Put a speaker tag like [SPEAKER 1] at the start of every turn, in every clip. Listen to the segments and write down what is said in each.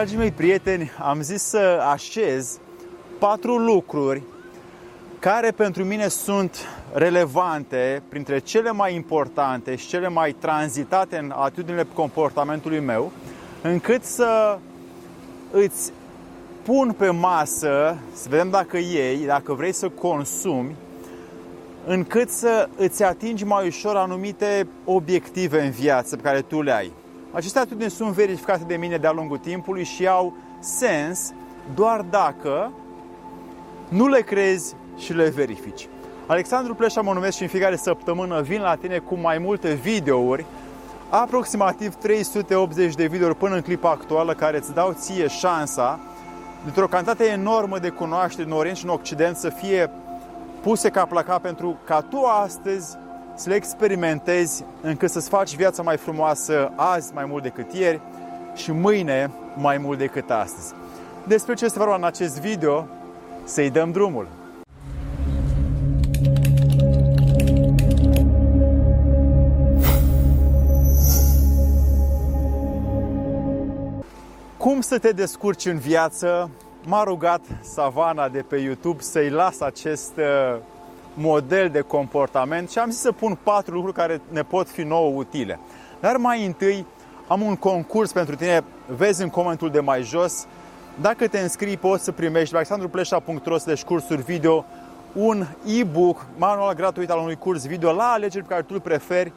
[SPEAKER 1] Dragii mei prieteni, am zis să așez patru lucruri care pentru mine sunt relevante, printre cele mai importante și cele mai tranzitate în atitudinile comportamentului meu, încât să îți pun pe masă, să vedem dacă iei, dacă vrei să consumi, încât să îți atingi mai ușor anumite obiective în viață pe care tu le ai. Aceste atitudini sunt verificate de mine de-a lungul timpului și au sens doar dacă nu le crezi și le verifici. Alexandru Pleșa mă numesc și în fiecare săptămână vin la tine cu mai multe videouri, aproximativ 380 de videouri până în clipa actuală care îți dau ție șansa, dintr-o cantitate enormă de cunoaștere în Orient și în Occident, să fie puse ca placa pentru ca tu astăzi să le experimentezi încât să-ți faci viața mai frumoasă azi mai mult decât ieri și mâine mai mult decât astăzi. Despre ce este vorba în acest video, să-i dăm drumul. Cum să te descurci în viață? M-a rugat Savana de pe YouTube să-i las acest uh, model de comportament și am zis să pun patru lucruri care ne pot fi nouă utile. Dar mai întâi am un concurs pentru tine, vezi în comentul de mai jos. Dacă te înscrii, poți să primești la alexandrupleșa.ro slash cursuri video un e-book, manual gratuit al unui curs video la alegeri pe care tu îl preferi,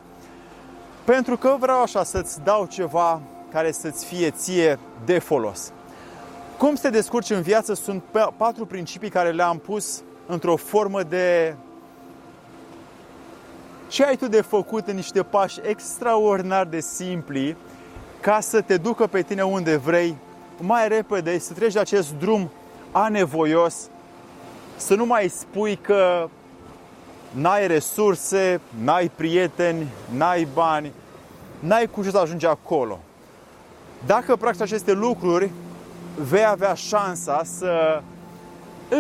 [SPEAKER 1] pentru că vreau așa să-ți dau ceva care să-ți fie ție de folos. Cum să te descurci în viață sunt patru principii care le-am pus într-o formă de ce ai tu de făcut în niște pași extraordinar de simpli ca să te ducă pe tine unde vrei mai repede, să treci de acest drum anevoios, să nu mai spui că n-ai resurse, n-ai prieteni, n-ai bani, n-ai cum să ajungi acolo. Dacă practici aceste lucruri, vei avea șansa să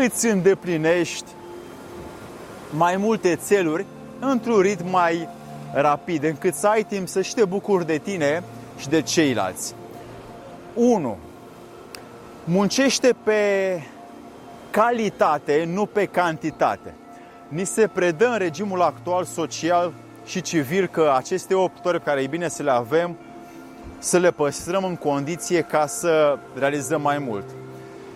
[SPEAKER 1] îți îndeplinești mai multe țeluri într-un ritm mai rapid, încât să ai timp să și te bucuri de tine și de ceilalți. 1. Muncește pe calitate, nu pe cantitate. Ni se predă în regimul actual social și civil că aceste 8 ore pe care e bine să le avem, să le păstrăm în condiție ca să realizăm mai mult.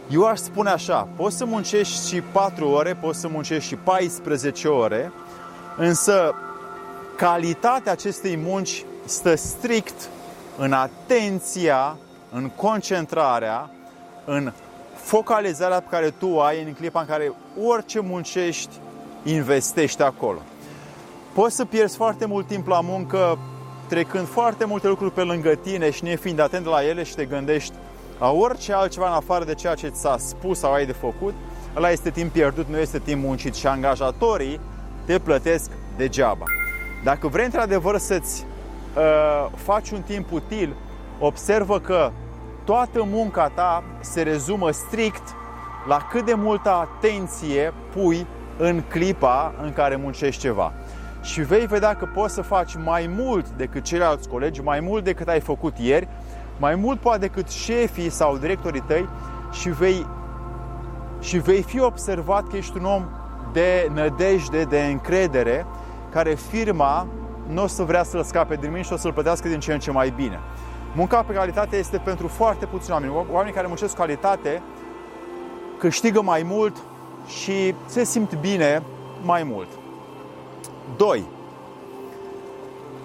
[SPEAKER 1] Eu aș spune așa, poți să muncești și 4 ore, poți să muncești și 14 ore, însă calitatea acestei munci stă strict în atenția, în concentrarea, în focalizarea pe care tu ai în clipa în care orice muncești, investești acolo. Poți să pierzi foarte mult timp la muncă trecând foarte multe lucruri pe lângă tine și nefiind atent la ele și te gândești la orice altceva în afară de ceea ce ți-a spus sau ai de făcut, ăla este timp pierdut, nu este timp muncit și angajatorii te plătesc degeaba. Dacă vrei într-adevăr să-ți uh, faci un timp util, observă că toată munca ta se rezumă strict la cât de multă atenție pui în clipa în care muncești ceva. Și vei vedea că poți să faci mai mult decât ceilalți colegi, mai mult decât ai făcut ieri, mai mult poate decât șefii sau directorii tăi și vei, și vei fi observat că ești un om de nădejde, de încredere, care firma nu o să vrea să-l scape din mine și o să-l plătească din ce în ce mai bine. Munca pe calitate este pentru foarte puțini oameni. Oamenii care muncesc cu calitate câștigă mai mult și se simt bine mai mult. 2.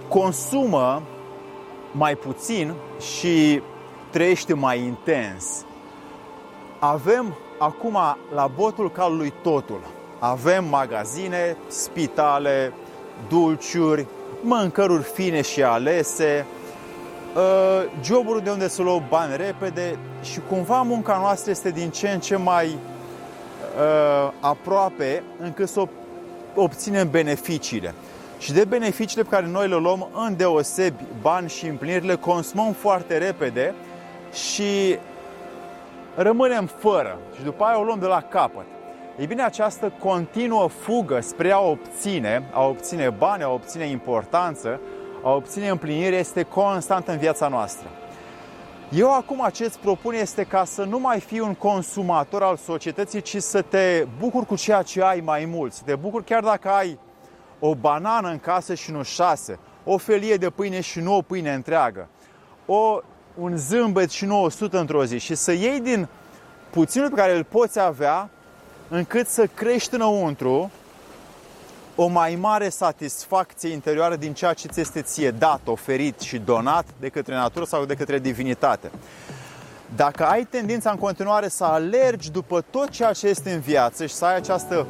[SPEAKER 1] Consumă mai puțin și trăiește mai intens. Avem acum la botul calului totul. Avem magazine, spitale, dulciuri, mâncăruri fine și alese, ă, joburi de unde să luăm bani repede și cumva munca noastră este din ce în ce mai uh, aproape încât să obținem beneficiile. Și de beneficiile pe care noi le luăm în deosebi bani și împliniri, le consumăm foarte repede și rămânem fără. Și după aia o luăm de la capăt. Ei bine, această continuă fugă spre a obține, a obține bani, a obține importanță, a obține împlinire este constantă în viața noastră. Eu acum ce îți propun este ca să nu mai fii un consumator al societății, ci să te bucuri cu ceea ce ai mai mult. Să te bucuri chiar dacă ai o banană în casă și nu șase, o felie de pâine și nu o pâine întreagă, o, un zâmbet și nu o sută într-o zi. Și să iei din puținul pe care îl poți avea încât să crești înăuntru o mai mare satisfacție interioară din ceea ce ți este ție dat, oferit și donat de către natură sau de către divinitate. Dacă ai tendința în continuare să alergi după tot ceea ce este în viață și să ai această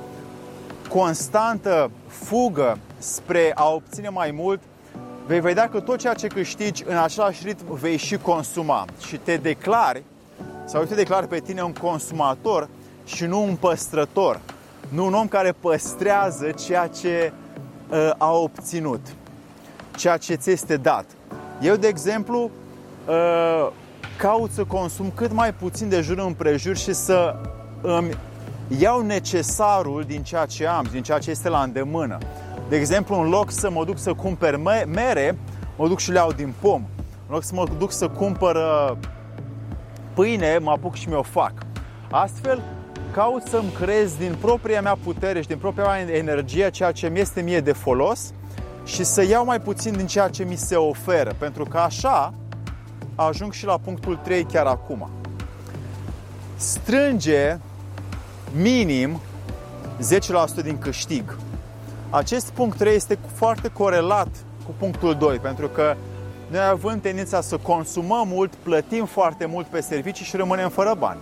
[SPEAKER 1] constantă fugă spre a obține mai mult, vei vedea că tot ceea ce câștigi în același ritm vei și consuma și te declari sau te declari pe tine un consumator și nu un păstrător nu un om care păstrează ceea ce uh, a obținut, ceea ce ți este dat. Eu, de exemplu, uh, caut să consum cât mai puțin de jur împrejur și să îmi iau necesarul din ceea ce am, din ceea ce este la îndemână. De exemplu, în loc să mă duc să cumpăr mere, mă duc și le iau din pom. În loc să mă duc să cumpăr uh, pâine, mă apuc și mi-o fac. Astfel, caut să-mi creez din propria mea putere și din propria mea energie ceea ce mi este mie de folos și să iau mai puțin din ceea ce mi se oferă, pentru că așa ajung și la punctul 3 chiar acum. Strânge minim 10% din câștig. Acest punct 3 este foarte corelat cu punctul 2, pentru că noi având tendința să consumăm mult, plătim foarte mult pe servicii și rămânem fără bani.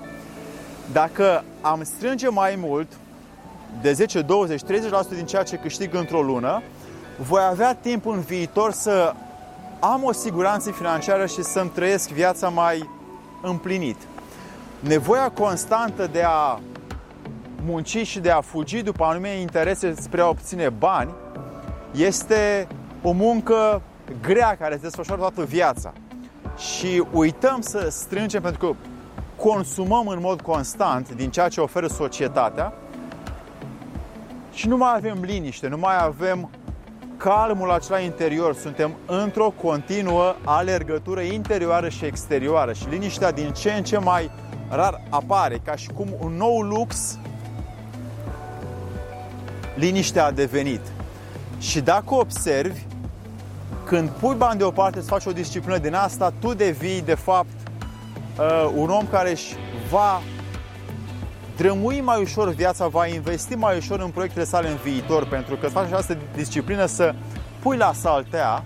[SPEAKER 1] Dacă am strânge mai mult, de 10, 20, 30% din ceea ce câștig într-o lună, voi avea timp în viitor să am o siguranță financiară și să-mi trăiesc viața mai împlinit. Nevoia constantă de a munci și de a fugi după anume interese spre a obține bani este o muncă grea care se desfășoară toată viața. Și uităm să strângem pentru că consumăm în mod constant din ceea ce oferă societatea și nu mai avem liniște, nu mai avem calmul acela interior, suntem într-o continuă alergătură interioară și exterioară și liniștea din ce în ce mai rar apare, ca și cum un nou lux liniștea a devenit. Și dacă observi, când pui bani deoparte să faci o disciplină din asta, tu devii de fapt uh, un om care își va drămui mai ușor viața, va investi mai ușor în proiectele sale în viitor, pentru că îți faci această disciplină să pui la saltea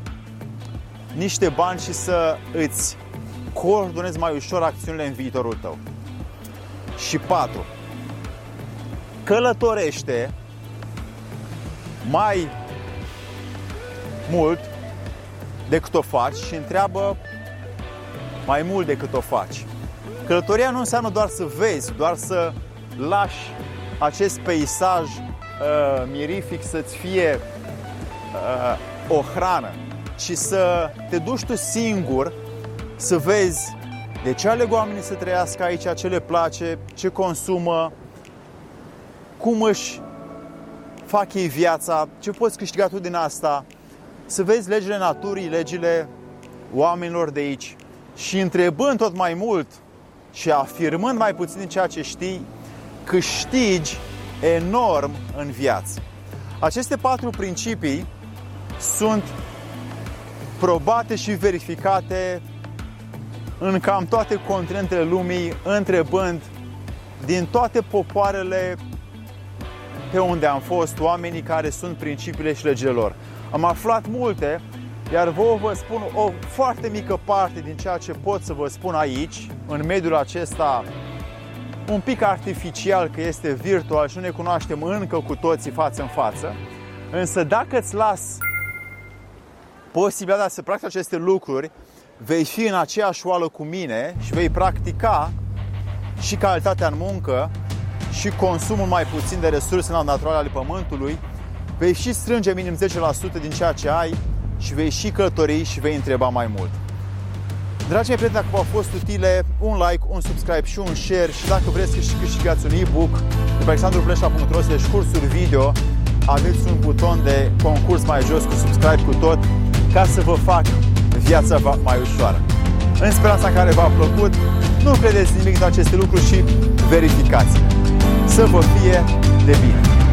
[SPEAKER 1] niște bani și să îți coordonezi mai ușor acțiunile în viitorul tău. Și 4. Călătorește mai mult decât o faci și întreabă mai mult decât o faci. Călătoria nu înseamnă doar să vezi, doar să lași acest peisaj uh, mirific să-ți fie uh, o hrană, ci să te duci tu singur să vezi de ce aleg oamenii să trăiască aici, ce le place, ce consumă, cum își fac ei viața, ce poți câștiga tu din asta, să vezi legile naturii, legile oamenilor de aici și întrebând tot mai mult și afirmând mai puțin din ceea ce știi, câștigi enorm în viață. Aceste patru principii sunt probate și verificate în cam toate continentele lumii, întrebând din toate popoarele pe unde am fost, oamenii care sunt principiile și legile lor. Am aflat multe iar vouă vă spun o foarte mică parte din ceea ce pot să vă spun aici, în mediul acesta un pic artificial, că este virtual și nu ne cunoaștem încă cu toții față în față. Însă dacă îți las posibilitatea să practici aceste lucruri, vei fi în aceeași oală cu mine și vei practica și calitatea în muncă și consumul mai puțin de resurse naturale ale pământului, vei și strânge minim 10% din ceea ce ai și vei și călători și vei întreba mai mult. Dragii mei prieteni, dacă v-au fost utile, un like, un subscribe și un share și dacă vreți să câștigați un e-book de pe alexandrupleșa.ro slash cursuri video, aveți un buton de concurs mai jos cu subscribe cu tot ca să vă fac viața mai ușoară. în speranța care v-a plăcut. Nu credeți nimic din aceste lucruri și verificați să vă fie de bine!